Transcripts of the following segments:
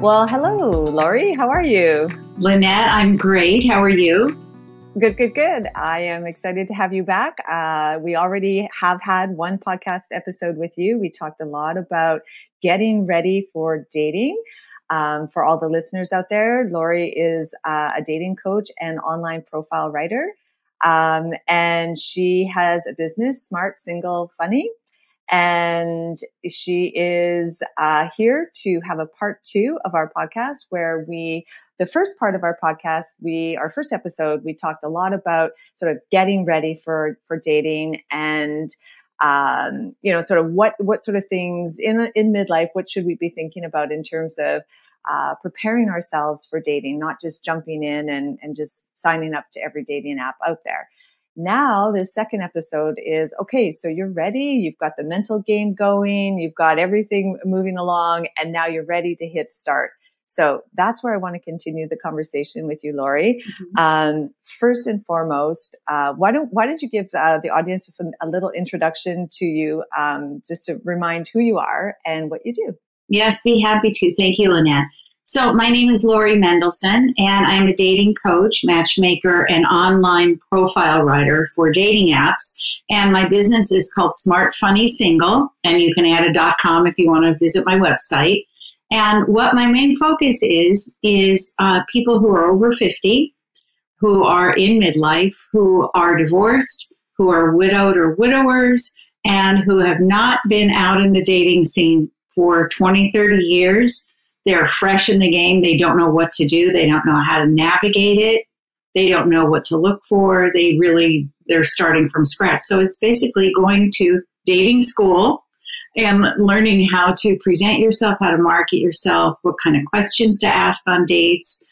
Well, hello, Lori. How are you? Lynette, I'm great. How are you? Good, good, good. I am excited to have you back. Uh, we already have had one podcast episode with you. We talked a lot about getting ready for dating. Um, for all the listeners out there, Lori is uh, a dating coach and online profile writer. Um, and she has a business, Smart Single Funny. And she is uh, here to have a part two of our podcast where we, the first part of our podcast, we, our first episode, we talked a lot about sort of getting ready for, for dating and, um, you know, sort of what, what sort of things in, in midlife, what should we be thinking about in terms of, uh, preparing ourselves for dating, not just jumping in and, and just signing up to every dating app out there. Now, the second episode is okay. So you're ready. You've got the mental game going. You've got everything moving along and now you're ready to hit start. So that's where I want to continue the conversation with you, Lori. Mm-hmm. Um, first and foremost, uh, why don't why don't you give uh, the audience just a, a, little introduction to you, um, just to remind who you are and what you do? Yes, be happy to. Thank you, Lynette. So, my name is Lori Mendelsohn, and I'm a dating coach, matchmaker, and online profile writer for dating apps. And my business is called Smart Funny Single, and you can add a .com if you want to visit my website. And what my main focus is is uh, people who are over 50, who are in midlife, who are divorced, who are widowed or widowers, and who have not been out in the dating scene for 20, 30 years they're fresh in the game. They don't know what to do. They don't know how to navigate it. They don't know what to look for. They really, they're starting from scratch. So it's basically going to dating school and learning how to present yourself, how to market yourself, what kind of questions to ask on dates,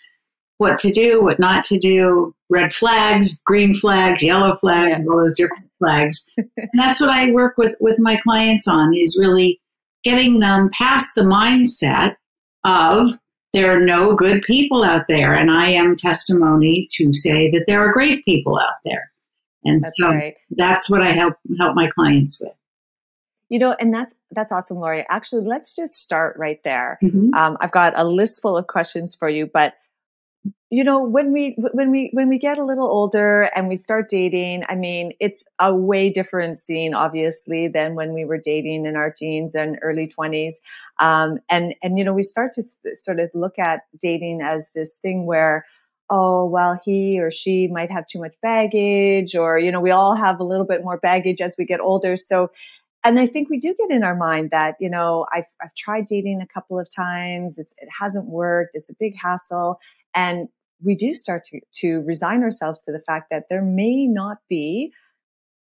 what to do, what not to do, red flags, green flags, yellow flags, yeah. all those different flags. and that's what I work with with my clients on is really getting them past the mindset of there are no good people out there. And I am testimony to say that there are great people out there. And that's so right. that's what I help help my clients with. You know, and that's that's awesome, Lori. Actually, let's just start right there. Mm-hmm. Um, I've got a list full of questions for you, but you know when we when we when we get a little older and we start dating i mean it's a way different scene obviously than when we were dating in our teens and early 20s um, and and you know we start to sort of look at dating as this thing where oh well he or she might have too much baggage or you know we all have a little bit more baggage as we get older. So and I think we do get in our mind that, you know, I've, I've tried dating a couple of times. It's, it hasn't worked. It's a big hassle. And we do start to, to resign ourselves to the fact that there may not be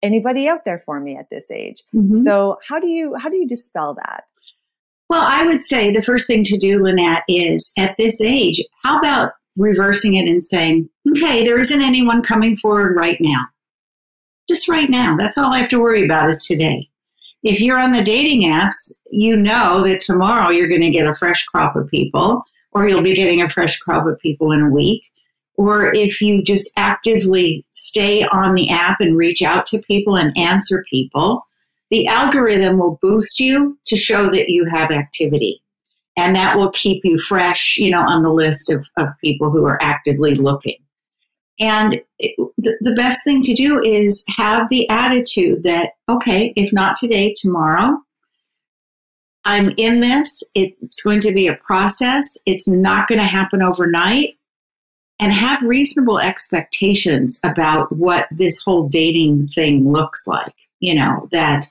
anybody out there for me at this age. Mm-hmm. So how do you, how do you dispel that? Well, I would say the first thing to do, Lynette, is at this age, how about reversing it and saying, okay, there isn't anyone coming forward right now. Just right now. That's all I have to worry about is today. If you're on the dating apps, you know that tomorrow you're going to get a fresh crop of people or you'll be getting a fresh crop of people in a week. Or if you just actively stay on the app and reach out to people and answer people, the algorithm will boost you to show that you have activity. And that will keep you fresh, you know, on the list of, of people who are actively looking. And it, the, the best thing to do is have the attitude that, okay, if not today, tomorrow, I'm in this. It's going to be a process. It's not going to happen overnight. And have reasonable expectations about what this whole dating thing looks like. You know, that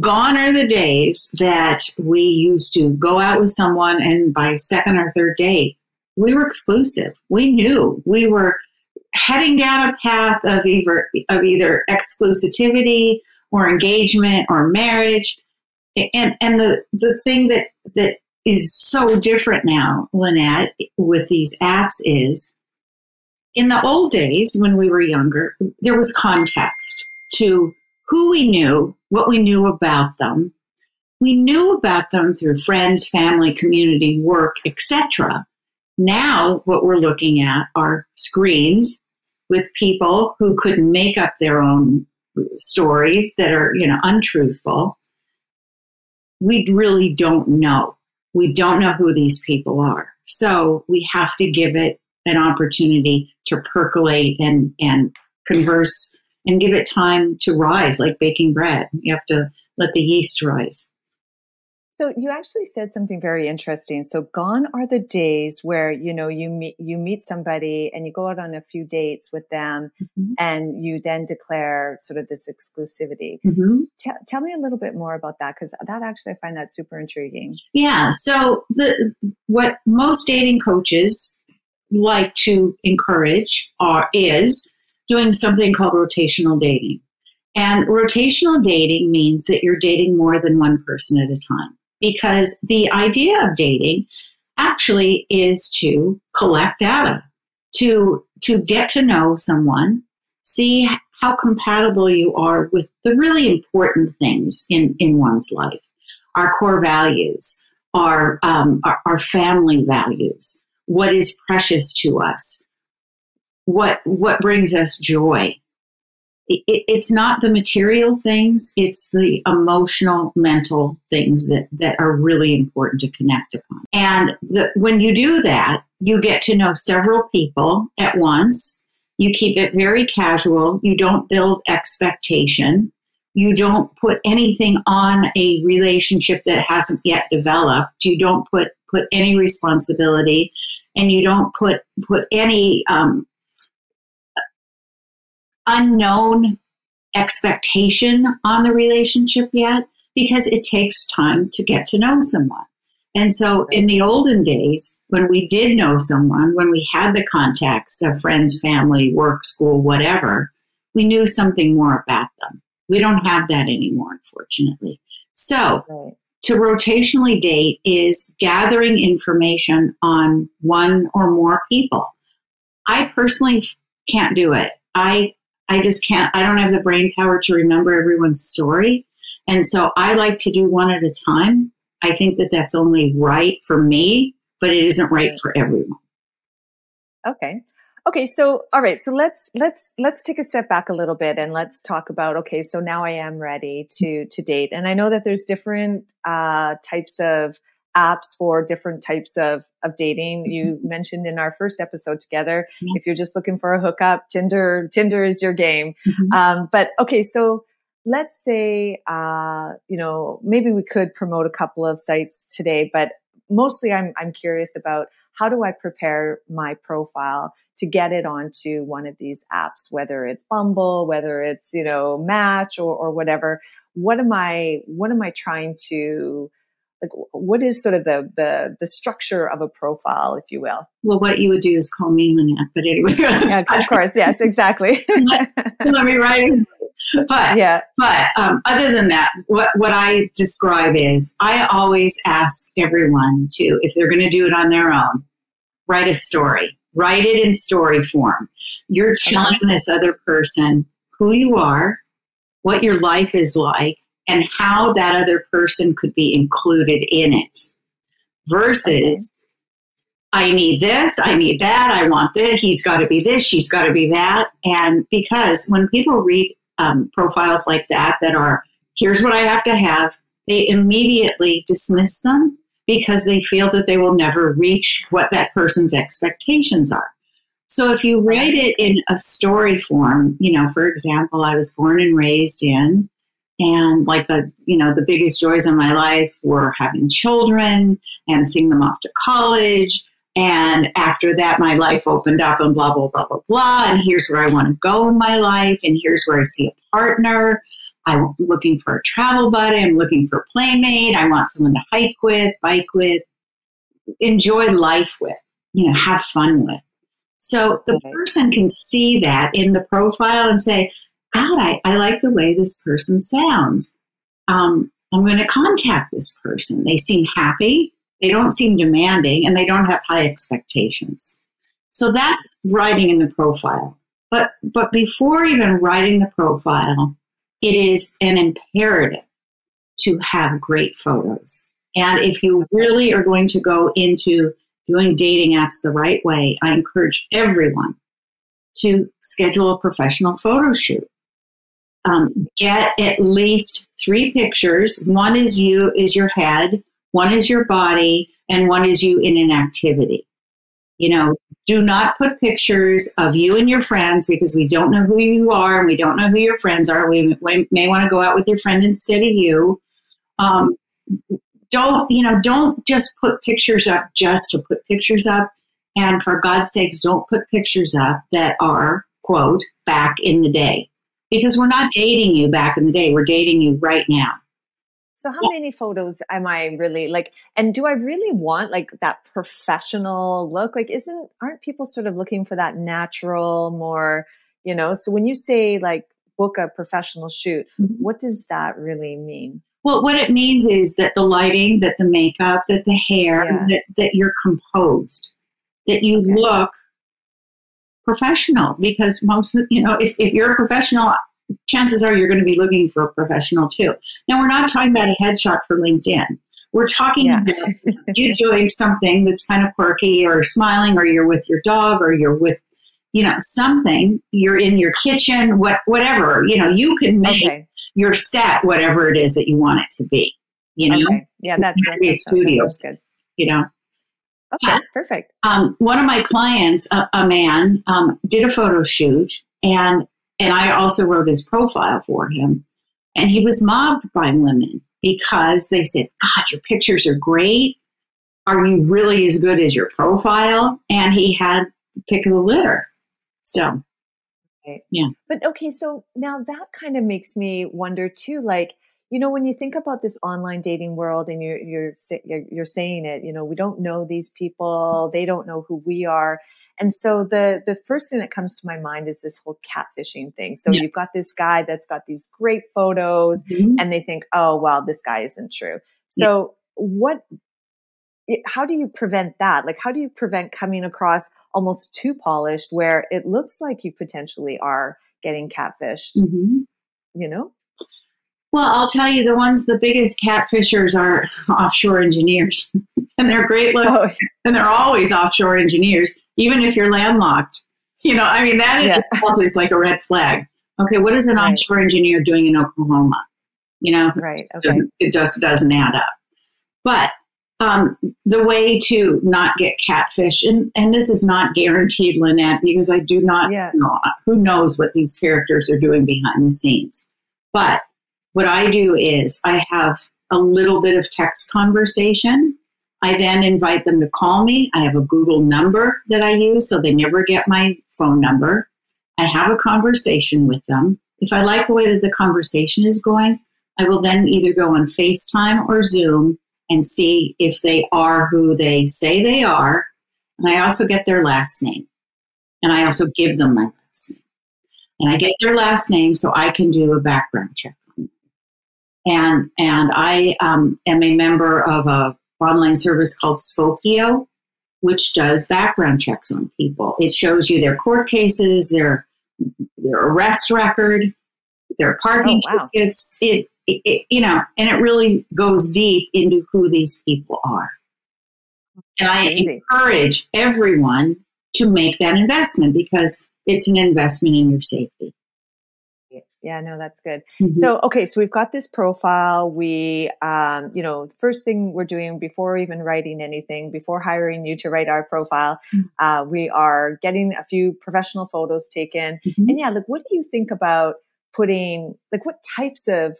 gone are the days that we used to go out with someone and by second or third date, we were exclusive. We knew we were heading down a path of either, of either exclusivity or engagement or marriage and and the the thing that that is so different now, Lynette, with these apps is in the old days when we were younger, there was context to who we knew, what we knew about them. We knew about them through friends, family, community, work, etc. Now, what we're looking at are screens with people who could make up their own stories that are, you know, untruthful we really don't know We don't know who these people are. So we have to give it an opportunity to percolate and, and converse and give it time to rise like baking bread. You have to let the yeast rise. So you actually said something very interesting. So gone are the days where, you know, you meet, you meet somebody and you go out on a few dates with them mm-hmm. and you then declare sort of this exclusivity. Mm-hmm. T- tell me a little bit more about that because that actually, I find that super intriguing. Yeah. So the, what most dating coaches like to encourage are, is doing something called rotational dating. And rotational dating means that you're dating more than one person at a time because the idea of dating actually is to collect data, to, to get to know someone, see how compatible you are with the really important things in, in one's life, our core values, our, um, our, our family values, what is precious to us, what, what brings us joy, it, it's not the material things, it's the emotional, mental things that, that are really important to connect upon. And the, when you do that, you get to know several people at once. You keep it very casual. You don't build expectation. You don't put anything on a relationship that hasn't yet developed. You don't put, put any responsibility and you don't put, put any um, unknown expectation on the relationship yet because it takes time to get to know someone. And so in the olden days, when we did know someone, when we had the context of friends, family, work, school, whatever, we knew something more about them. We don't have that anymore, unfortunately. So right. to rotationally date is gathering information on one or more people. I personally can't do it. I I just can't, I don't have the brain power to remember everyone's story. And so I like to do one at a time. I think that that's only right for me, but it isn't right for everyone. Okay. Okay. So, all right. So let's, let's, let's take a step back a little bit and let's talk about, okay, so now I am ready to, to date. And I know that there's different, uh, types of, apps for different types of, of dating. You mm-hmm. mentioned in our first episode together, yeah. if you're just looking for a hookup, Tinder, Tinder is your game. Mm-hmm. Um, but okay, so let's say, uh, you know, maybe we could promote a couple of sites today, but mostly I'm, I'm curious about how do I prepare my profile to get it onto one of these apps, whether it's Bumble, whether it's, you know, Match or, or whatever. What am I, what am I trying to, like what is sort of the the the structure of a profile if you will? Well what you would do is call me Lynette but anyway yeah, of course. yes exactly. Let, let, me write but yeah. but um, other than that what what i describe is i always ask everyone to if they're going to do it on their own write a story. Write it in story form. You're telling this other person who you are what your life is like and how that other person could be included in it versus okay. I need this, I need that, I want this, he's got to be this, she's got to be that. And because when people read um, profiles like that, that are, here's what I have to have, they immediately dismiss them because they feel that they will never reach what that person's expectations are. So if you write it in a story form, you know, for example, I was born and raised in, and like the, you know, the biggest joys in my life were having children and seeing them off to college. And after that, my life opened up and blah, blah, blah, blah, blah. And here's where I want to go in my life. And here's where I see a partner. I'm looking for a travel buddy. I'm looking for a playmate. I want someone to hike with, bike with, enjoy life with, you know, have fun with. So the person can see that in the profile and say, God, I, I like the way this person sounds. Um, I'm going to contact this person. They seem happy, they don't seem demanding, and they don't have high expectations. So that's writing in the profile. But, but before even writing the profile, it is an imperative to have great photos. And if you really are going to go into doing dating apps the right way, I encourage everyone to schedule a professional photo shoot um, get at least three pictures. One is you, is your head. One is your body, and one is you in an activity. You know, do not put pictures of you and your friends because we don't know who you are and we don't know who your friends are. We, we may want to go out with your friend instead of you. Um, don't, you know, don't just put pictures up just to put pictures up. And for God's sakes, don't put pictures up that are, quote, back in the day. Because we're not dating you back in the day. We're dating you right now. So how many photos am I really like and do I really want like that professional look? Like isn't aren't people sort of looking for that natural more, you know, so when you say like book a professional shoot, mm-hmm. what does that really mean? Well, what it means is that the lighting, that the makeup, that the hair, yeah. that, that you're composed, that you okay. look professional because most, you know, if, if you're a professional, chances are you're going to be looking for a professional too. Now, we're not talking about a headshot for LinkedIn. We're talking yeah. about you doing something that's kind of quirky or smiling or you're with your dog or you're with, you know, something. You're in your kitchen, what, whatever. You know, you can make okay. your set whatever it is that you want it to be. You know? Okay. Yeah, that's, be a studio. That's good. You know? Okay, perfect. Um, one of my clients, a, a man, um, did a photo shoot and and I also wrote his profile for him. And he was mobbed by women because they said, God, your pictures are great. Are you really as good as your profile? And he had the pick of the litter. So, yeah. But okay, so now that kind of makes me wonder too, like, you know, when you think about this online dating world and you're, you're, you're, you're saying it, you know, we don't know these people. They don't know who we are. And so the, the first thing that comes to my mind is this whole catfishing thing. So yeah. you've got this guy that's got these great photos mm-hmm. and they think, oh, well, this guy isn't true. So yeah. what, how do you prevent that? Like, how do you prevent coming across almost too polished where it looks like you potentially are getting catfished? Mm-hmm. You know? Well, I'll tell you, the ones, the biggest catfishers are offshore engineers. and they're great looking. Oh. And they're always offshore engineers, even if you're landlocked. You know, I mean, that yeah. itself is like a red flag. Okay, what is an right. offshore engineer doing in Oklahoma? You know, right. It, okay. it just doesn't add up. But um, the way to not get catfish, and, and this is not guaranteed, Lynette, because I do not yeah. know who knows what these characters are doing behind the scenes. But what I do is I have a little bit of text conversation. I then invite them to call me. I have a Google number that I use, so they never get my phone number. I have a conversation with them. If I like the way that the conversation is going, I will then either go on FaceTime or Zoom and see if they are who they say they are. And I also get their last name. And I also give them my last name. And I get their last name so I can do a background check and and I um, am a member of a online service called Spokeo, which does background checks on people. It shows you their court cases, their their arrest record, their parking oh, wow. tickets. It, it, it, you know, and it really goes deep into who these people are. And I encourage everyone to make that investment because it's an investment in your safety. Yeah, no, that's good. Mm-hmm. So, okay, so we've got this profile. We, um, you know, first thing we're doing before even writing anything, before hiring you to write our profile, mm-hmm. uh, we are getting a few professional photos taken. Mm-hmm. And yeah, like, what do you think about putting, like, what types of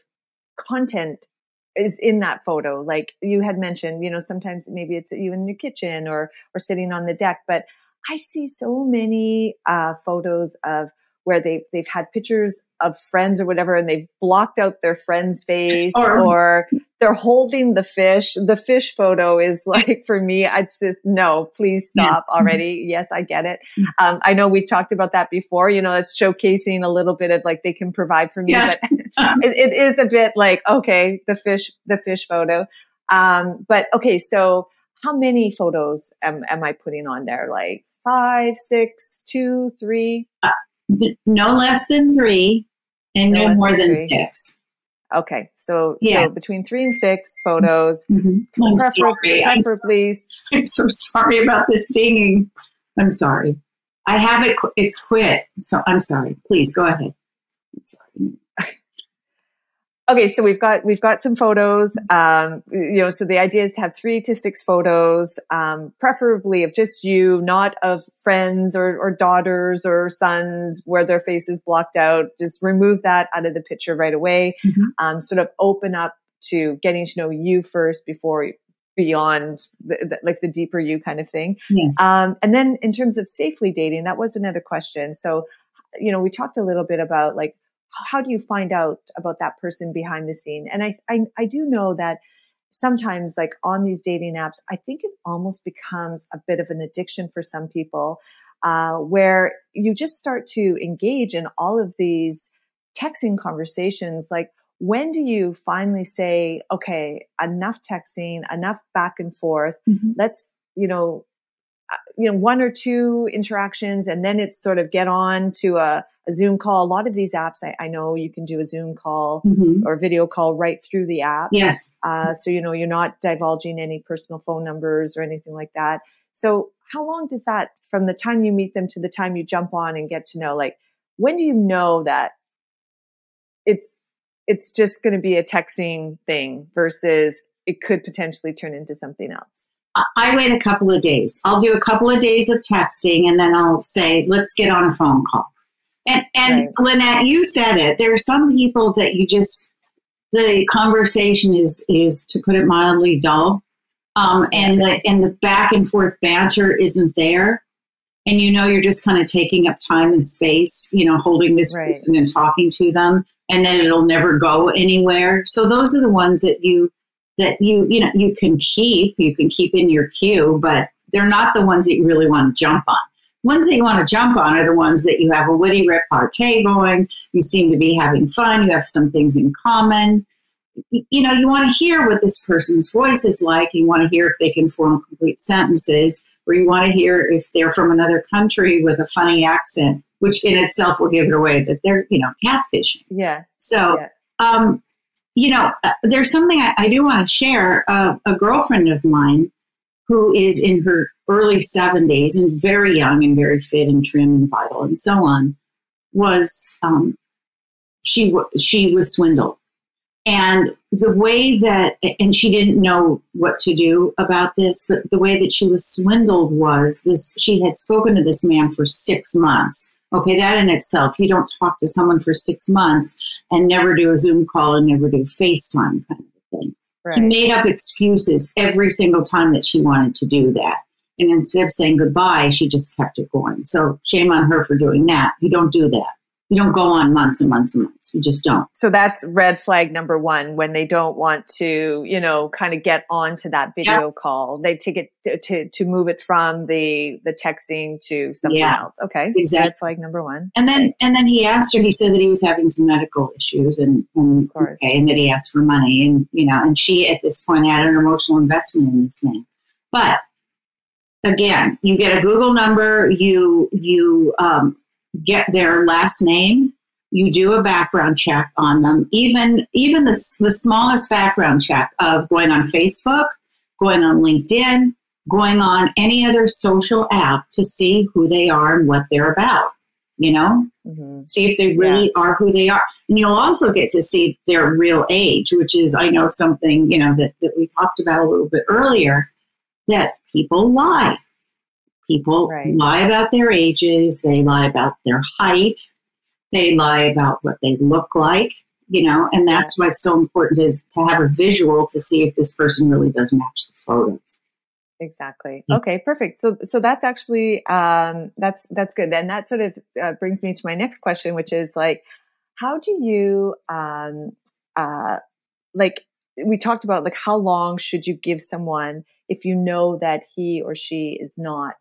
content is in that photo? Like you had mentioned, you know, sometimes maybe it's you in your kitchen or, or sitting on the deck, but I see so many, uh, photos of, where they've they've had pictures of friends or whatever and they've blocked out their friend's face or they're holding the fish. The fish photo is like for me, it's just no, please stop yeah. already. Yes, I get it. Mm. Um, I know we've talked about that before. You know, it's showcasing a little bit of like they can provide for me, yes. but it, it is a bit like okay, the fish, the fish photo. Um, but okay, so how many photos am, am I putting on there? Like five, six, two, three? Uh, no less than three and no, no more than, than six. Okay, so yeah. so between three and six photos. Mm-hmm. I'm sorry. I'm, I'm so sorry about this dinging. I'm sorry. I have it. It's quit. So I'm sorry. Please go ahead. I'm sorry. Okay, so we've got we've got some photos. Um, you know, so the idea is to have three to six photos, um, preferably of just you, not of friends or, or daughters or sons where their face is blocked out. Just remove that out of the picture right away. Mm-hmm. Um, sort of open up to getting to know you first before beyond the, the, like the deeper you kind of thing. Yes. Um, and then in terms of safely dating, that was another question. So, you know, we talked a little bit about like how do you find out about that person behind the scene? And I, I, I do know that sometimes like on these dating apps, I think it almost becomes a bit of an addiction for some people, uh, where you just start to engage in all of these texting conversations. Like, when do you finally say, okay, enough texting, enough back and forth. Mm-hmm. Let's, you know, you know, one or two interactions and then it's sort of get on to a, a Zoom call. A lot of these apps, I, I know you can do a Zoom call mm-hmm. or video call right through the app. Yes. Uh, so, you know, you're not divulging any personal phone numbers or anything like that. So how long does that, from the time you meet them to the time you jump on and get to know, like, when do you know that it's, it's just going to be a texting thing versus it could potentially turn into something else? I wait a couple of days. I'll do a couple of days of texting and then I'll say, let's get on a phone call. And, and right. Lynette, you said it. There are some people that you just, the conversation is, is to put it mildly dull. Um, and the, and the back and forth banter isn't there. And you know, you're just kind of taking up time and space, you know, holding this right. person and talking to them and then it'll never go anywhere. So those are the ones that you, that you, you know, you can keep, you can keep in your queue, but they're not the ones that you really want to jump on. Ones that you want to jump on are the ones that you have a witty repartee going, you seem to be having fun, you have some things in common. You know, you want to hear what this person's voice is like, you want to hear if they can form complete sentences, or you want to hear if they're from another country with a funny accent, which in itself will give it away that they're, you know, catfishing. Yeah. So, yeah. um, you know, uh, there's something I, I do want to share. Uh, a girlfriend of mine who is in her early 70s and very young and very fit and trim and vital and so on, was um, she she was swindled, and the way that and she didn't know what to do about this, but the way that she was swindled was this: she had spoken to this man for six months. Okay, that in itself, you don't talk to someone for six months and never do a Zoom call and never do FaceTime kind of thing. Right. He made up excuses every single time that she wanted to do that. And instead of saying goodbye, she just kept it going. So shame on her for doing that. You don't do that. You don't go on months and months and months. You just don't. So that's red flag number one when they don't want to, you know, kind of get onto that video call. They take it to, to, to, move it from the, the texting to something yeah, else. Okay. Exactly. Red flag number one. And then, okay. and then he asked her, he said that he was having some medical issues and, and okay. And that he asked for money and, you know, and she at this point had an emotional investment in this man. But again, you get a Google number, you, you, um, get their last name. You do a background check on them, even even the, the smallest background check of going on Facebook, going on LinkedIn, going on any other social app to see who they are and what they're about. You know, mm-hmm. see if they really yeah. are who they are, and you'll also get to see their real age, which is I know something you know that that we talked about a little bit earlier that people lie People right. lie about their ages, they lie about their height, they lie about what they look like, you know, and that's why it's so important is to have a visual to see if this person really does match the photos. Exactly. Yeah. Okay, perfect. So, so that's actually, um, that's, that's good. And that sort of uh, brings me to my next question, which is like, how do you, um, uh, like, we talked about like how long should you give someone if you know that he or she is not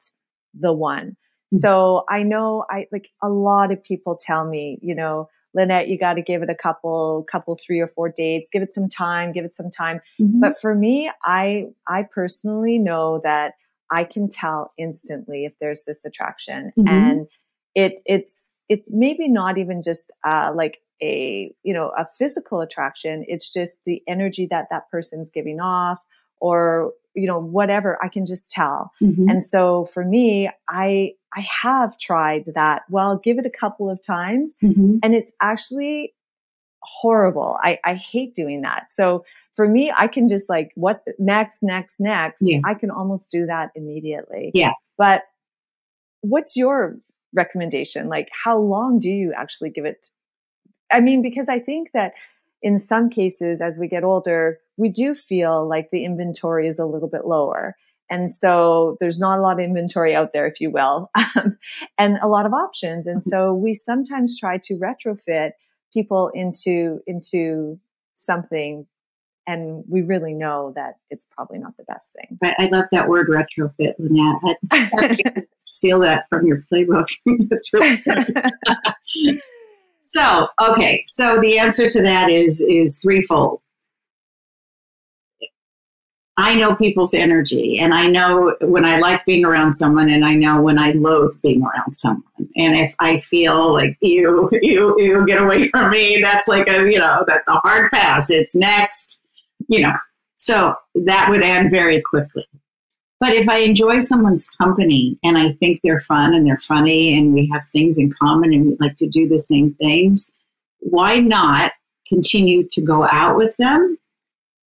the one. Mm-hmm. So I know I like a lot of people tell me, you know, Lynette, you got to give it a couple, couple, three or four dates, give it some time, give it some time. Mm-hmm. But for me, I, I personally know that I can tell instantly if there's this attraction mm-hmm. and it, it's, it's maybe not even just, uh, like a, you know, a physical attraction. It's just the energy that that person's giving off or you know, whatever, I can just tell. Mm-hmm. And so for me, I, I have tried that. Well, give it a couple of times mm-hmm. and it's actually horrible. I, I hate doing that. So for me, I can just like, what's next, next, next? Yeah. I can almost do that immediately. Yeah. But what's your recommendation? Like, how long do you actually give it? I mean, because I think that in some cases, as we get older, we do feel like the inventory is a little bit lower. And so there's not a lot of inventory out there, if you will, um, and a lot of options. And so we sometimes try to retrofit people into, into something and we really know that it's probably not the best thing. But I love that word retrofit, Lynette. I steal that from your playbook. That's really good. So, okay, so the answer to that is is threefold. I know people's energy and I know when I like being around someone and I know when I loathe being around someone. And if I feel like you, you, you get away from me, that's like a, you know, that's a hard pass. It's next, you know, so that would end very quickly. But if I enjoy someone's company and I think they're fun and they're funny and we have things in common and we like to do the same things, why not continue to go out with them?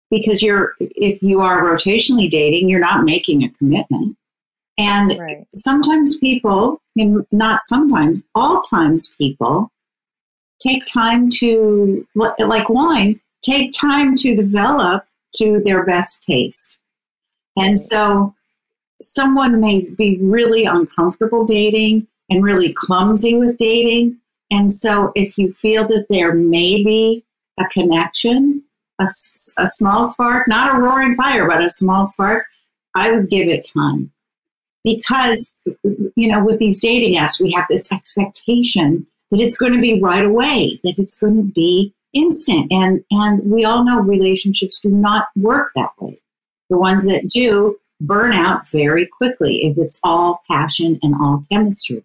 Because you're if you are rotationally dating you're not making a commitment. And right. sometimes people and not sometimes all times people take time to like wine take time to develop to their best taste and so someone may be really uncomfortable dating and really clumsy with dating and so if you feel that there may be a connection a, a small spark, not a roaring fire, but a small spark, I would give it time. Because, you know, with these dating apps, we have this expectation that it's going to be right away, that it's going to be instant. And, and we all know relationships do not work that way. The ones that do burn out very quickly if it's all passion and all chemistry,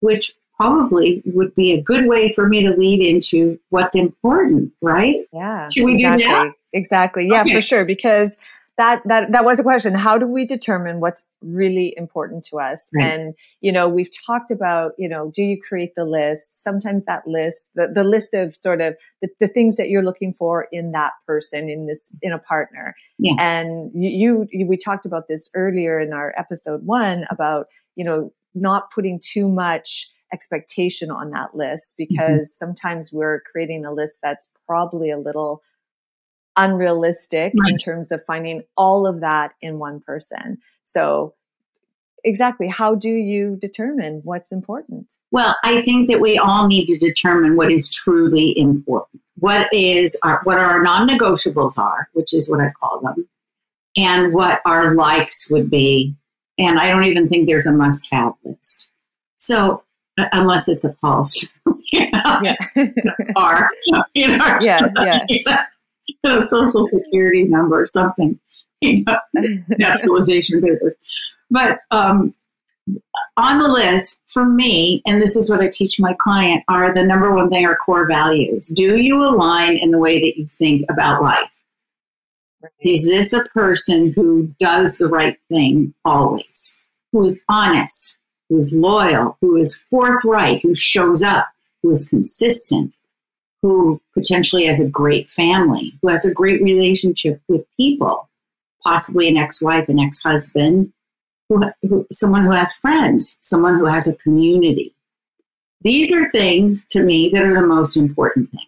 which probably would be a good way for me to lead into what's important, right? Yeah. Should we exactly. do that? Exactly. Yeah, okay. for sure. Because that, that, that was a question. How do we determine what's really important to us? Right. And, you know, we've talked about, you know, do you create the list? Sometimes that list, the, the list of sort of the, the things that you're looking for in that person, in this, in a partner. Yeah. And you, you, we talked about this earlier in our episode one about, you know, not putting too much expectation on that list mm-hmm. because mm-hmm. sometimes we're creating a list that's probably a little unrealistic right. in terms of finding all of that in one person. So exactly how do you determine what's important well i think that we all need to determine what is truly important what is our what our non-negotiables are which is what i call them and what our likes would be and i don't even think there's a must-have list so unless it's a pulse. you know, yeah. or you know, yeah, yeah. A social security number or something. You know, naturalization papers. But um, on the list for me, and this is what I teach my client, are the number one thing are core values. Do you align in the way that you think about life? Is this a person who does the right thing always? Who is honest? who is loyal, who is forthright, who shows up, who is consistent, who potentially has a great family, who has a great relationship with people, possibly an ex wife, an ex husband, who, who, someone who has friends, someone who has a community. These are things to me that are the most important thing.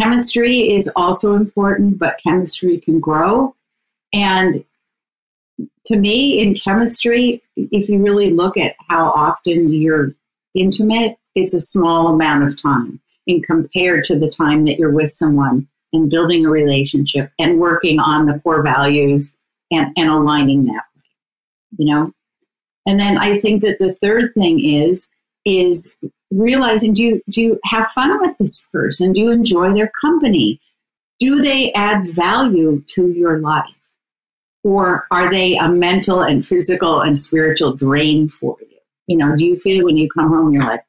Chemistry is also important, but chemistry can grow. And to me, in chemistry, if you really look at how often you're intimate, it's a small amount of time in compared to the time that you're with someone and building a relationship and working on the core values and, and aligning that way. You know? And then I think that the third thing is is realizing do you do you have fun with this person? Do you enjoy their company? Do they add value to your life? Or are they a mental and physical and spiritual drain for you? You know, do you feel when you come home, you're like,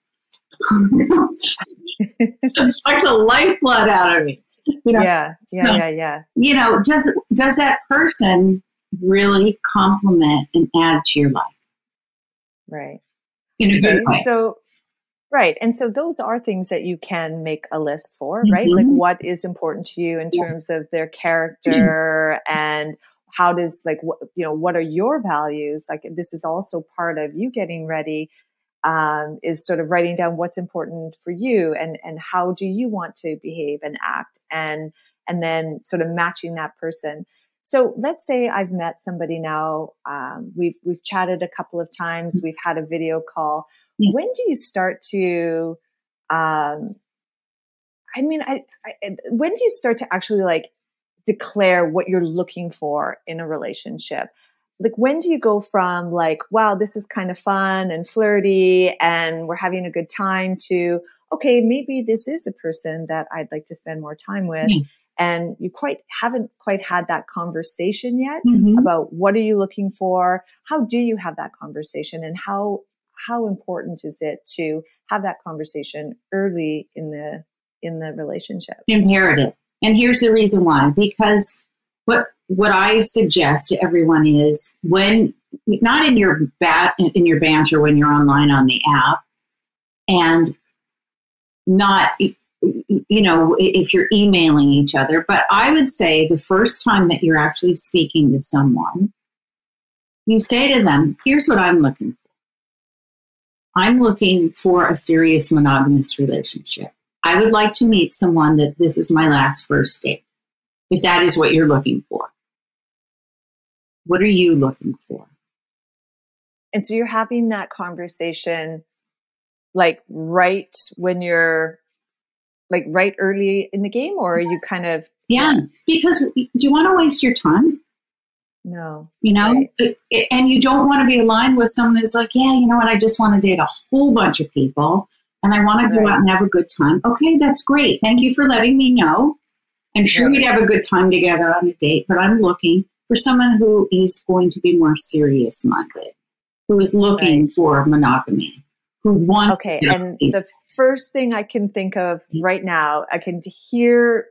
it's like the lifeblood out of me. You know? Yeah, yeah, so, yeah, yeah. You know, does does that person really complement and add to your life? Right. In a good way. So Right. And so those are things that you can make a list for, right? Like Mhm. what is important to you in Yeah. terms of their character and how does like what you know what are your values like this is also part of you getting ready um, is sort of writing down what's important for you and and how do you want to behave and act and and then sort of matching that person. So let's say I've met somebody now um, we've we've chatted a couple of times we've had a video call. Yeah. when do you start to um, I mean I, I when do you start to actually like declare what you're looking for in a relationship like when do you go from like wow this is kind of fun and flirty and we're having a good time to okay maybe this is a person that i'd like to spend more time with Yeah. and you quite haven't quite had that conversation yet Mhm. about what are you looking for how do you have that conversation and how how important is it to have that conversation early in the in the relationship imperative. And here's the reason why. Because what what I suggest to everyone is when not in your bat in your banter when you're online on the app, and not you know if you're emailing each other, but I would say the first time that you're actually speaking to someone, you say to them, "Here's what I'm looking for. I'm looking for a serious monogamous relationship." I would like to meet someone that this is my last first date, if that is what you're looking for. What are you looking for? And so you're having that conversation like right when you're like right early in the game or are you kind of Yeah, because do you want to waste your time? no. You know, Right. It- it- and you don't want to be aligned with someone that's like, yeah, you know what, I just want to date a whole bunch of people and I want to go Right. out and have a good time. Okay, that's great. Thank you for letting me know. I'm sure we'd have a good time together on a date, but I'm looking for someone who is going to be more serious minded, who is looking for monogamy, who wants Okay. And the first thing I can think of right now, I can hear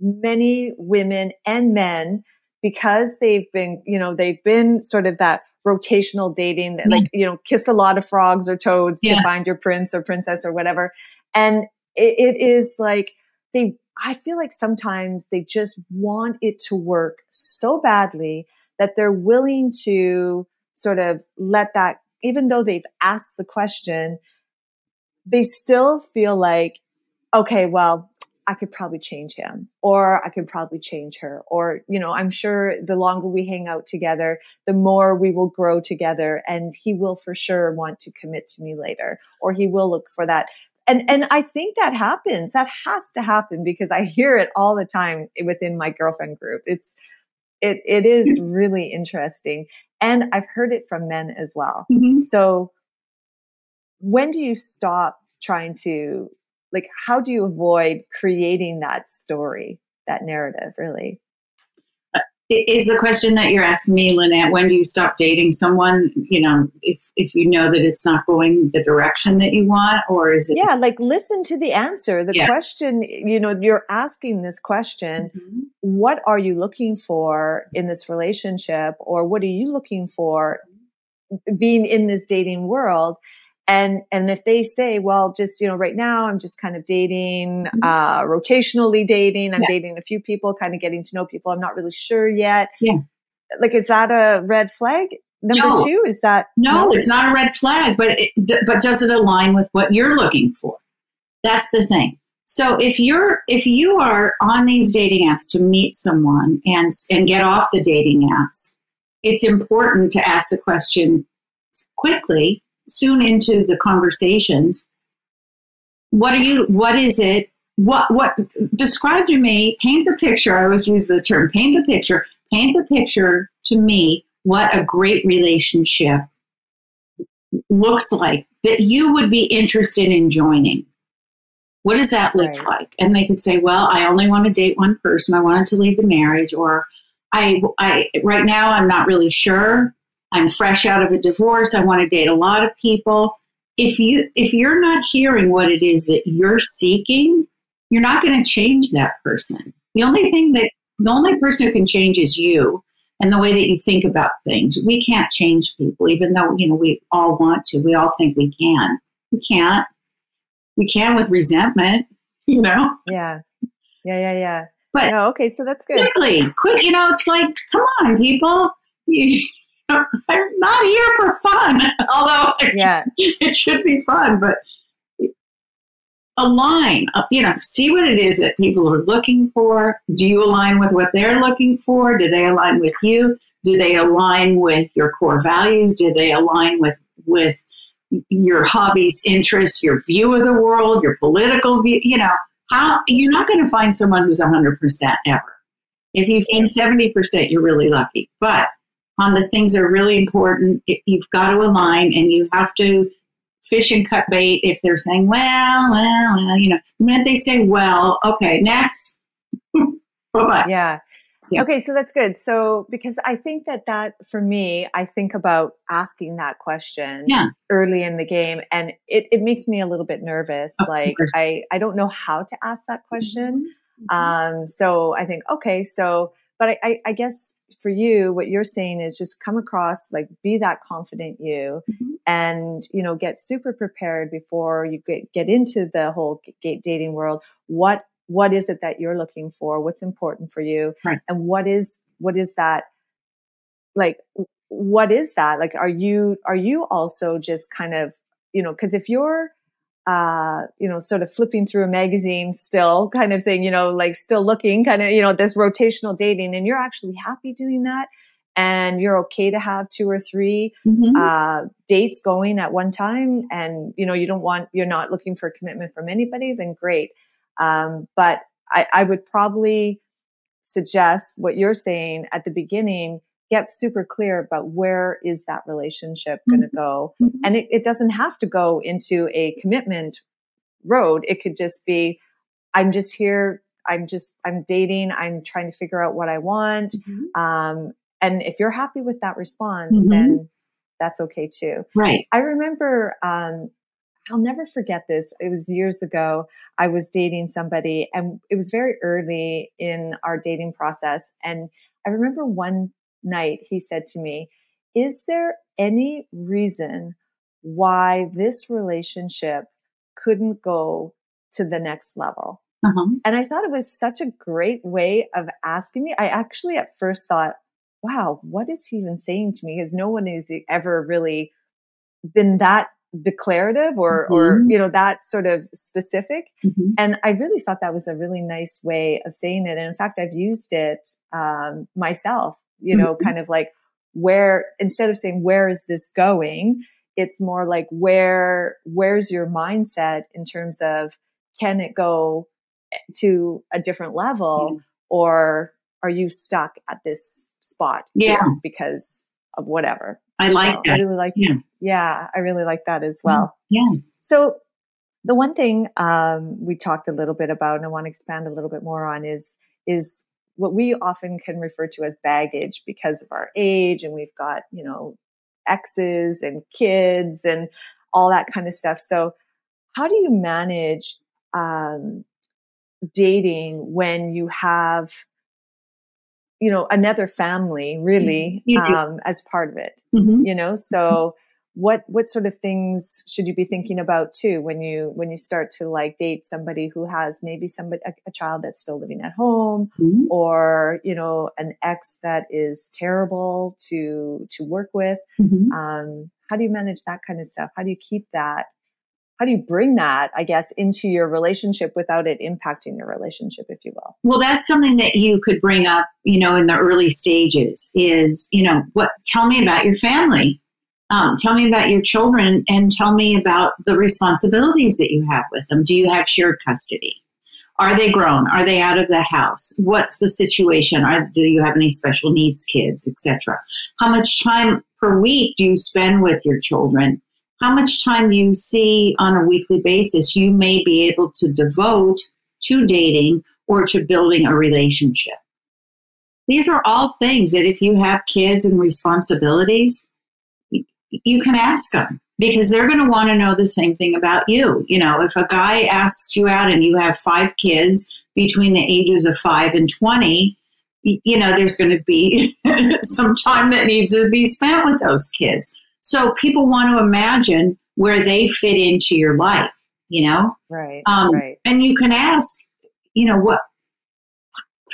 many women and men because they've been, you know, they've been sort of that rotational dating, that, like, you know, kiss a lot of frogs or toads Yeah. to find your prince or princess or whatever. And it, it is like they, I feel like sometimes they just want it to work so badly that they're willing to sort of let that, even though they've asked the question, they still feel like, okay, well, I could probably change him or I could probably change her. Or, you know, I'm sure the longer we hang out together, the more we will grow together and he will for sure want to commit to me later or he will look for that. And, and I think that happens. That has to happen because I hear it all the time within my girlfriend group. It's, it, it is really interesting. And I've heard it from men as well. Mhm. So when do you stop trying to like how do you avoid creating that story, that narrative really? Is the question that you're asking me, Lynette, when do you stop dating someone, you know, if, if you know that it's not going the direction that you want, or is it? Yeah, like listen to the answer. The Yeah. question, you know, you're asking this question, Mhm. what are you looking for in this relationship or what are you looking for being in this dating world? And, and if they say, well, just, you know, right now I'm just kind of dating, Mhm. uh, rotationally dating. I'm Yeah. dating a few people, kind of getting to know people. I'm not really sure yet. Yeah. Like, is that a red flag? Number No. two, is that No, it's not a red flag, but it, but does it align with what you're looking for? That's the thing. So if you're if you are on these dating apps to meet someone and and get off the dating apps, it's important to ask the question quickly, soon into the conversations. What are you? What is it? What what? Describe to me. Paint the picture. I always use the term paint the picture. Paint the picture to me. What a great relationship looks like that you would be interested in joining. What does that look Right. like? And they could say, "Well, I only want to date one person. I wanted to leave the marriage, or I, I right now I'm not really sure. I'm fresh out of a divorce. I want to date a lot of people." If you if you're not hearing what it is that you're seeking, you're not going to change that person. The only thing that the only person who can change is you and the way that you think about things. We can't change people, even though you know we all want to. We all think we can. We can't. we can with resentment, you know? Yeah. Yeah, yeah, yeah. But no, okay, so that's good. Quickly, quick, you know, it's like, come on, people. I'm not here for fun, although yeah. it should be fun, but align, uh, you know, see what it is that people are looking for. Do you align with what they're looking for? Do they align with you? Do they align with your core values? Do they align with, with your hobbies, interests, your view of the world, your political view? You know, how you're not going to find someone who's 100% ever. If you find 70%, you're really lucky. But on the things that are really important, you've got to align and you have to fish and cut bait if they're saying, well, well, well, you know, the minute they say, well, okay, next. bye bye. Yeah. Yeah. Okay, so that's good. So because I think that that for me, I think about asking that question yeah. early in the game, and it, it makes me a little bit nervous. Of like course. I I don't know how to ask that question. Mhm. Um, so I think okay, so but I, I I guess for you, what you're saying is just come across like be that confident you, Mhm. and you know get super prepared before you get get into the whole g- dating world. What what is it that you're looking for? What's important for you? Right. And what is what is that like what is that? Like are you are you also just kind of, you know, cuz if you're uh, you know, sort of flipping through a magazine still kind of thing, you know, like still looking kind of, you know, this rotational dating. And you're actually happy doing that. And you're okay to have two or three Mhm. uh, dates going at one time. And you know you don't want you're not looking for a commitment from anybody then great. Um, but I, I would probably suggest what you're saying at the beginning get super clear about where is that relationship going to go Mhm. and it, it doesn't have to go into a commitment road it could just be i'm just here i'm just i'm dating i'm trying to figure out what i want Mhm. um, and if you're happy with that response, Mhm. then that's okay too. Right. I remember, um, I'll never forget this. It was years ago. I was dating somebody and it was very early in our dating process. And I remember one night he said to me, is there any reason why this relationship couldn't go to the next level? Uh-huh. And I thought it was such a great way of asking me. I actually at first thought, wow, what is he even saying to me? Because no one has ever really been that declarative or, or, Mhm. you know, that sort of specific. Mhm. And I really thought that was a really nice way of saying it. And in fact, I've used it, um, myself, you know, Mhm. kind of like where, instead of saying, where is this going? It's more like where, where's your mindset in terms of can it go to a different level Yeah. or are you stuck at this spot Yeah. because of whatever? I like So I really like, Yeah. yeah, I really like that as well. Yeah. So the one thing um, we talked a little bit about, and I want to expand a little bit more on, is is what we often can refer to as baggage because of our age, and we've got you know exes and kids and all that kind of stuff. So how do you manage um, dating when you have you know another family really um, as part of it? Mhm. you know so what what sort of things should you be thinking about too when you when you start to like date somebody who has maybe somebody a, a child that's still living at home Mhm. or you know an ex that is terrible to to work with Mhm. um how do you manage that kind of stuff how do you keep that how do you bring that i guess into your relationship without it impacting your relationship if you will Well, that's something that you could bring up, you know, in the early stages is, you know, what, tell me about your family. Um, tell me about your children and tell me about the responsibilities that you have with them. Do you have shared custody? Are they grown? Are they out of the house? What's the situation? Are, do you have any special needs kids, etc.? How much time per week do you spend with your children? How much time you see on a weekly basis you may be able to devote to dating or to building a relationship. These are all things that if you have kids and responsibilities, you- can ask them because they're going to want to know the same thing about you. You know, if a guy asks you out and you have five kids between the ages of five and 20, you know, there's going to be some time that needs to be spent with those kids. So people want to imagine where they fit into your life. you know? Right. Um, right. And you can ask, you know, what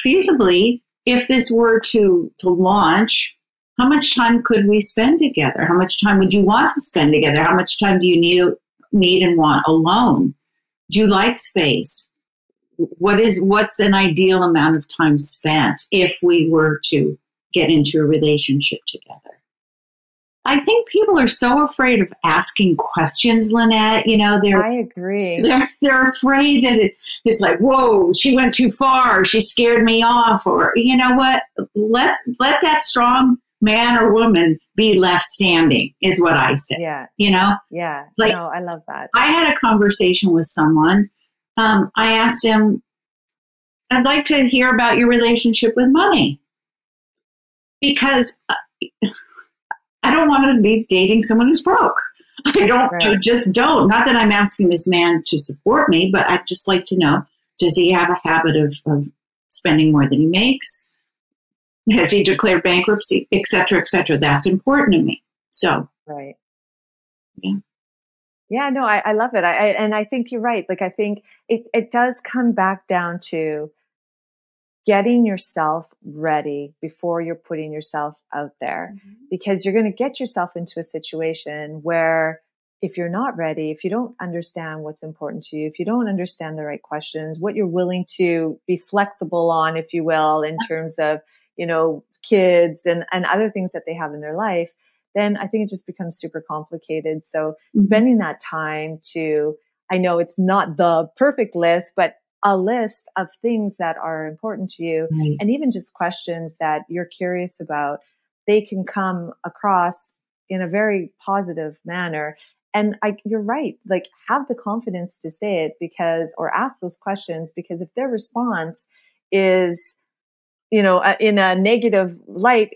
feasibly, if this were to, to launch, how much time could we spend together? How much time would you want to spend together? How much time do you need, need and want alone? Do you like space? What is what's an ideal amount of time spent if we were to get into a relationship together? I think people are so afraid of asking questions, Lynette. You know, they're I agree. they're they're afraid that it, it's like, whoa, she went too far, she scared me off, or you know what? Let let that strong man or woman be left standing is what I say. Yeah. You know, Yeah. Like- no, I love that. I had a conversation with someone. Um, I asked him, I'd like to hear about your relationship with money because uh, I don't want to be dating someone who's broke. I don't, I just don't. Not that I'm asking this man to support me, but I'd just like to know does he have a habit of, of spending more than he makes? Has he declared bankruptcy, et cetera, et cetera? That's important to me. So, Right. Yeah. Yeah, no, I, I love it. I, I and I think you're right. Like I think it, it does come back down to getting yourself ready before you're putting yourself out there mm-hmm. because you're going to get yourself into a situation where if you're not ready, if you don't understand what's important to you, if you don't understand the right questions, what you're willing to be flexible on, if you will, in terms of, you know, kids and, and other things that they have in their life, then I think it just becomes super complicated. So Mhm. spending that time to, I know it's not the perfect list, but a list of things that are important to you right. and even just questions that you're curious about, they can come across in a very positive manner. And I, you're right. Like have the confidence to say it because, or ask those questions because if their response is, you know, uh, in a negative light,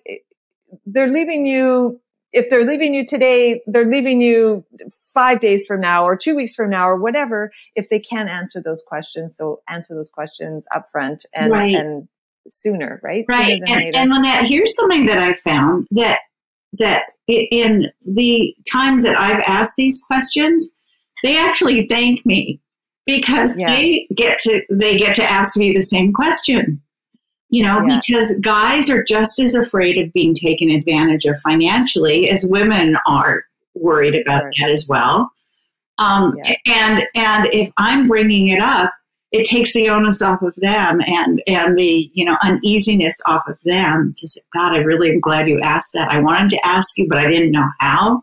they're leaving you. If they're leaving you today, they're leaving you five days from now or two weeks from now or whatever. If they can't answer those questions, so answer those questions up front and, Right. and sooner, right? right Sooner and, and lynette here's something that i found that that in the times that i've asked these questions they actually thank me because Yeah. they get to they get to ask me the same question you know Yeah. because guys are just as afraid of being taken advantage of financially as women are worried about course. that as well um, Yeah. and and if i'm bringing it up it takes the onus off of them and and the you know uneasiness off of them to say god i really am glad you asked that i wanted to ask you but i didn't know how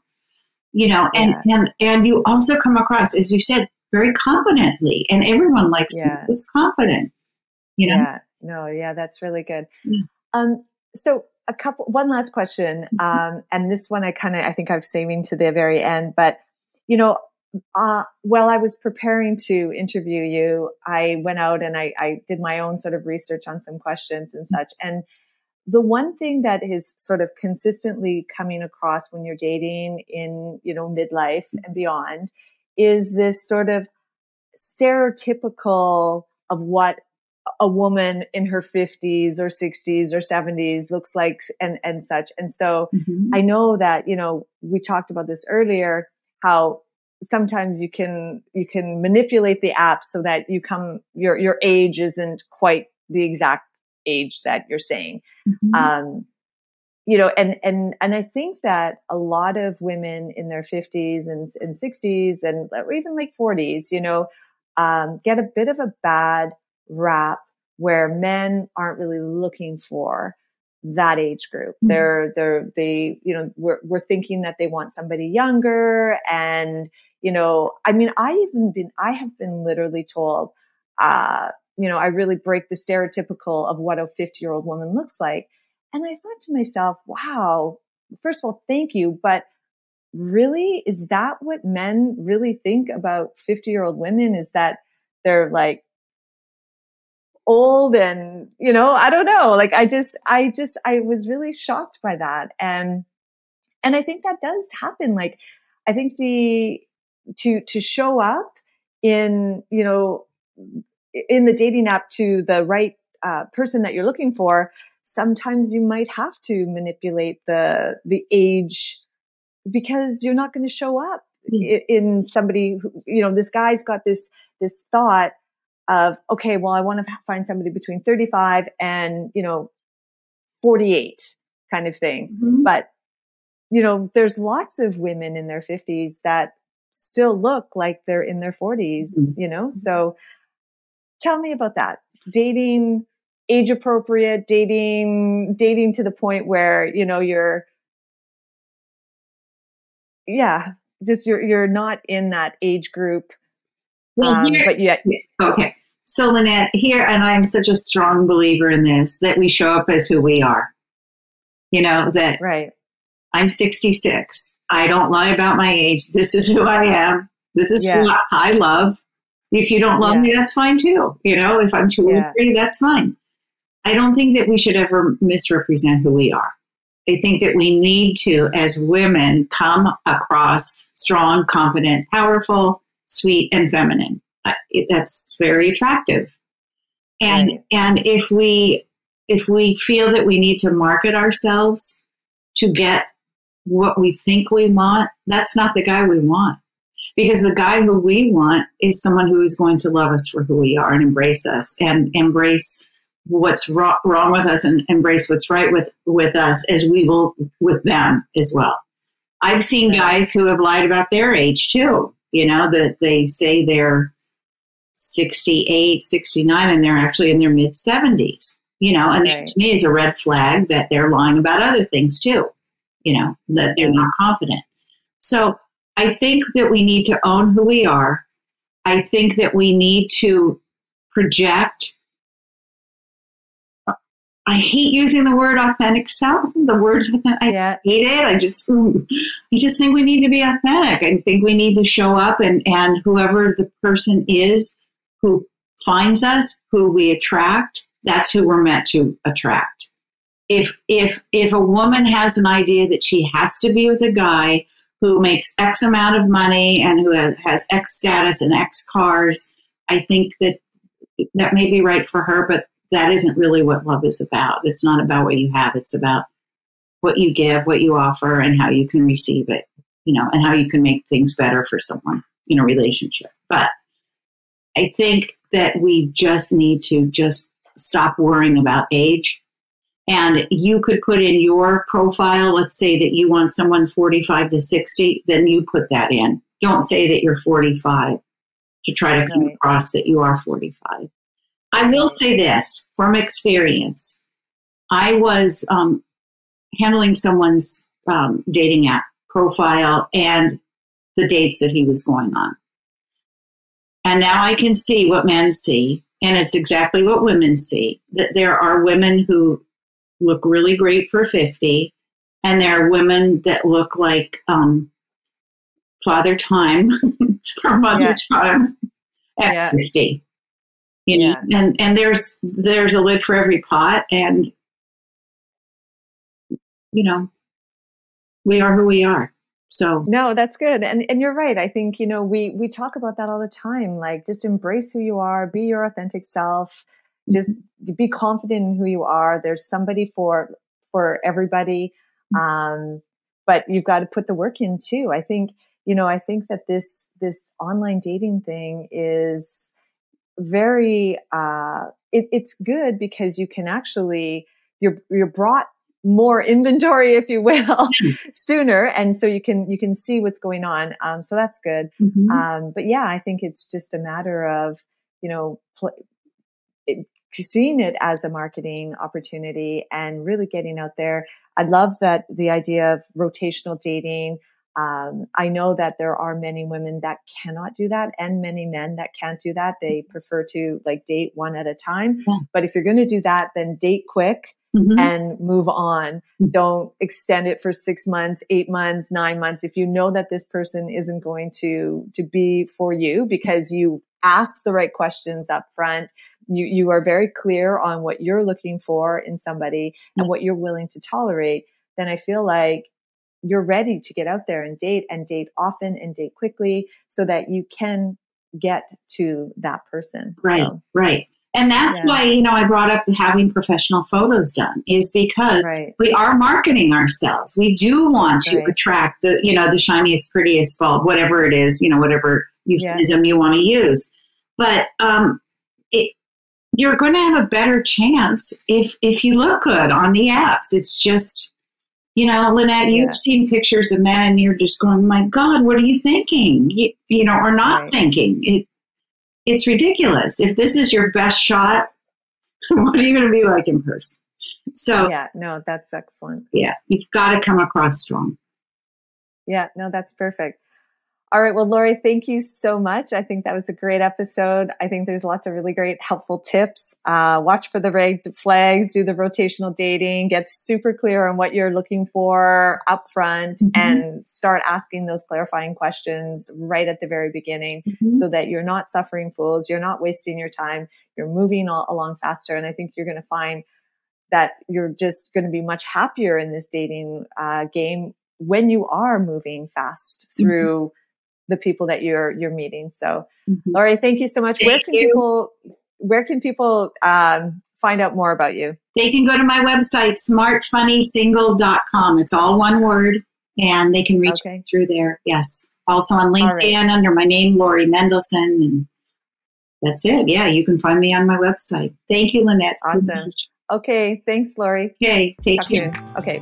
you know and and and you also come across as you said very confidently and everyone likes Yeah. who's confident you know Yeah. No, yeah, that's really good. Yeah. Um, so a couple, one last question. Um, and this one I kind of, I think I'm saving to the very end, but you know, uh, while I was preparing to interview you, I went out and I, I did my own sort of research on some questions and such. And the one thing that is sort of consistently coming across when you're dating in, you know, midlife and beyond is this sort of stereotypical of what a woman in her 50s or 60s or 70s looks like and and such and so Mhm. i know that you know we talked about this earlier how sometimes you can you can manipulate the app so that you come your your age isn't quite the exact age that you're saying Mhm. um, you know, and, and, and I think that a lot of women in their fifties and, and sixties and or even like forties, you know, um, get a bit of a bad rap where men aren't really looking for that age group. Mhm. They're, they're, they, you know, we're, we're thinking that they want somebody younger and, you know, I mean, I even been, I have been literally told, uh, you know, I really break the stereotypical of what a 50 year old woman looks like. And I thought to myself, wow, first of all, thank you. But really, is that what men really think about 50 year old women? Is that they're like old and, you know, I don't know. Like I just, I just, I was really shocked by that. And, and I think that does happen. Like, I think the, to, to show up in, you know, in the dating app to the right uh, person that you're looking for, sometimes you might have to manipulate the the age because you're not going to show up mm. in somebody who, you know, this guy's got this, this thought of, okay, well, I want to find somebody between 35 and, you know, 48 kind of thing. Mm-hmm. But, you know, there's lots of women in their 50s that still look like they're in their 40s, mm-hmm. you know? So tell me about that. Dating, age appropriate, dating, dating to the point where, you know, you're, yeah, just you're, you're not in that age group. Well, um, here, but yet, okay. So Lynette, here, and I'm such a strong believer in this, that we show up as who we are. You know, that right. I'm 66. I don't lie about my age. This is who I am. This is yeah. who I love. If you don't love yeah. me, that's fine too. You know, if I'm too yeah. angry, that's fine. I don't think that we should ever misrepresent who we are. I think that we need to, as women, come across strong, confident, powerful, sweet, and feminine. Uh, that's very attractive. And right. and if we if we feel that we need to market ourselves to get what we think we want, that's not the guy we want. Because the guy who we want is someone who is going to love us for who we are and embrace us and embrace what's wrong, wrong with us and embrace what's right with, with us as we will with them as well. I've seen guys who have lied about their age too, you know, that they say they're 68, 69, and they're actually in their mid 70s, you know, and right. that to me is a red flag that they're lying about other things too, you know, that they're not confident. So I think that we need to own who we are. I think that we need to project I hate using the word authentic self. The words I yeah. hate it. I just, I just think we need to be authentic. I think we need to show up and, and whoever the person is who finds us, who we attract, that's who we're meant to attract. If, if, if a woman has an idea that she has to be with a guy who makes X amount of money and who has, has X status and X cars, I think that that may be right for her, but that isn't really what love is about. It's not about what you have, it's about what you give, what you offer, and how you can receive it, you know, and how you can make things better for someone in a relationship. But I think that we just need to just stop worrying about age. And you could put in your profile, let's say that you want someone 45 to 60, then you put that in. Don't say that you're 45 to try to come across that you are 45. I will say this from experience. I was um, handling someone's um, dating app profile and the dates that he was going on. And now I can see what men see, and it's exactly what women see that there are women who look really great for 50, and there are women that look like um, father time or mother yeah. time at yeah. 50 you know yeah. and and there's there's a lid for every pot and you know we are who we are so no that's good and and you're right i think you know we we talk about that all the time like just embrace who you are be your authentic self just mm-hmm. be confident in who you are there's somebody for for everybody mm-hmm. um but you've got to put the work in too i think you know i think that this this online dating thing is very uh, it, it's good because you can actually you're you're brought more inventory, if you will, sooner, and so you can you can see what's going on. Um, so that's good. Mm-hmm. Um, but yeah, I think it's just a matter of you know pl- it, seeing it as a marketing opportunity and really getting out there. I love that the idea of rotational dating. Um, I know that there are many women that cannot do that and many men that can't do that. They mm-hmm. prefer to like date one at a time. Yeah. But if you're going to do that, then date quick mm-hmm. and move on. Mm-hmm. Don't extend it for six months, eight months, nine months. If you know that this person isn't going to, to be for you because you ask the right questions up front, you, you are very clear on what you're looking for in somebody and what you're willing to tolerate, then I feel like you're ready to get out there and date and date often and date quickly so that you can get to that person. Right, so. right. And that's Yeah. why, you know, I brought up having professional photos done is because Right. we are marketing ourselves. We do want That's to right. attract the, you know, the shiniest, prettiest bulb, whatever it is, you know, whatever Yeah. euphemism you want to use. But um, it, you're going to have a better chance if if you look good on the apps. It's just, you know, Lynette, you've Yeah. seen pictures of men, and you're just going, "My God, what are you thinking?" You, you know, or not Right. thinking. It, it's ridiculous. If this is your best shot, what are you going to be like in person? So Yeah, no, that's excellent. yeah, you've got to come across strong. Yeah, no, that's perfect. All right. Well, Lori, thank you so much. I think that was a great episode. I think there's lots of really great helpful tips. Uh, watch for the red flags, do the rotational dating, get super clear on what you're looking for upfront Mhm. and start asking those clarifying questions right at the very beginning so that you're not suffering fools. You're not wasting your time. You're moving all, along faster. And I think you're going to find that you're just going to be much happier in this dating uh, game when you are moving fast through the people that you're you're meeting. So, Mhm. Lori, thank you so much. where can you. people where can people um, find out more about you? They can go to my website, smartfunnysingle.com. It's all one word, and they can reach Okay. me through there. Yes. Also on All LinkedIn under my name, Lori Mendelsohn. And that's it. Yeah, you can find me on my website. Thank you, Lynette. so Awesome. much. Okay, thanks, Lori. Okay, take Talk care. soon. Okay,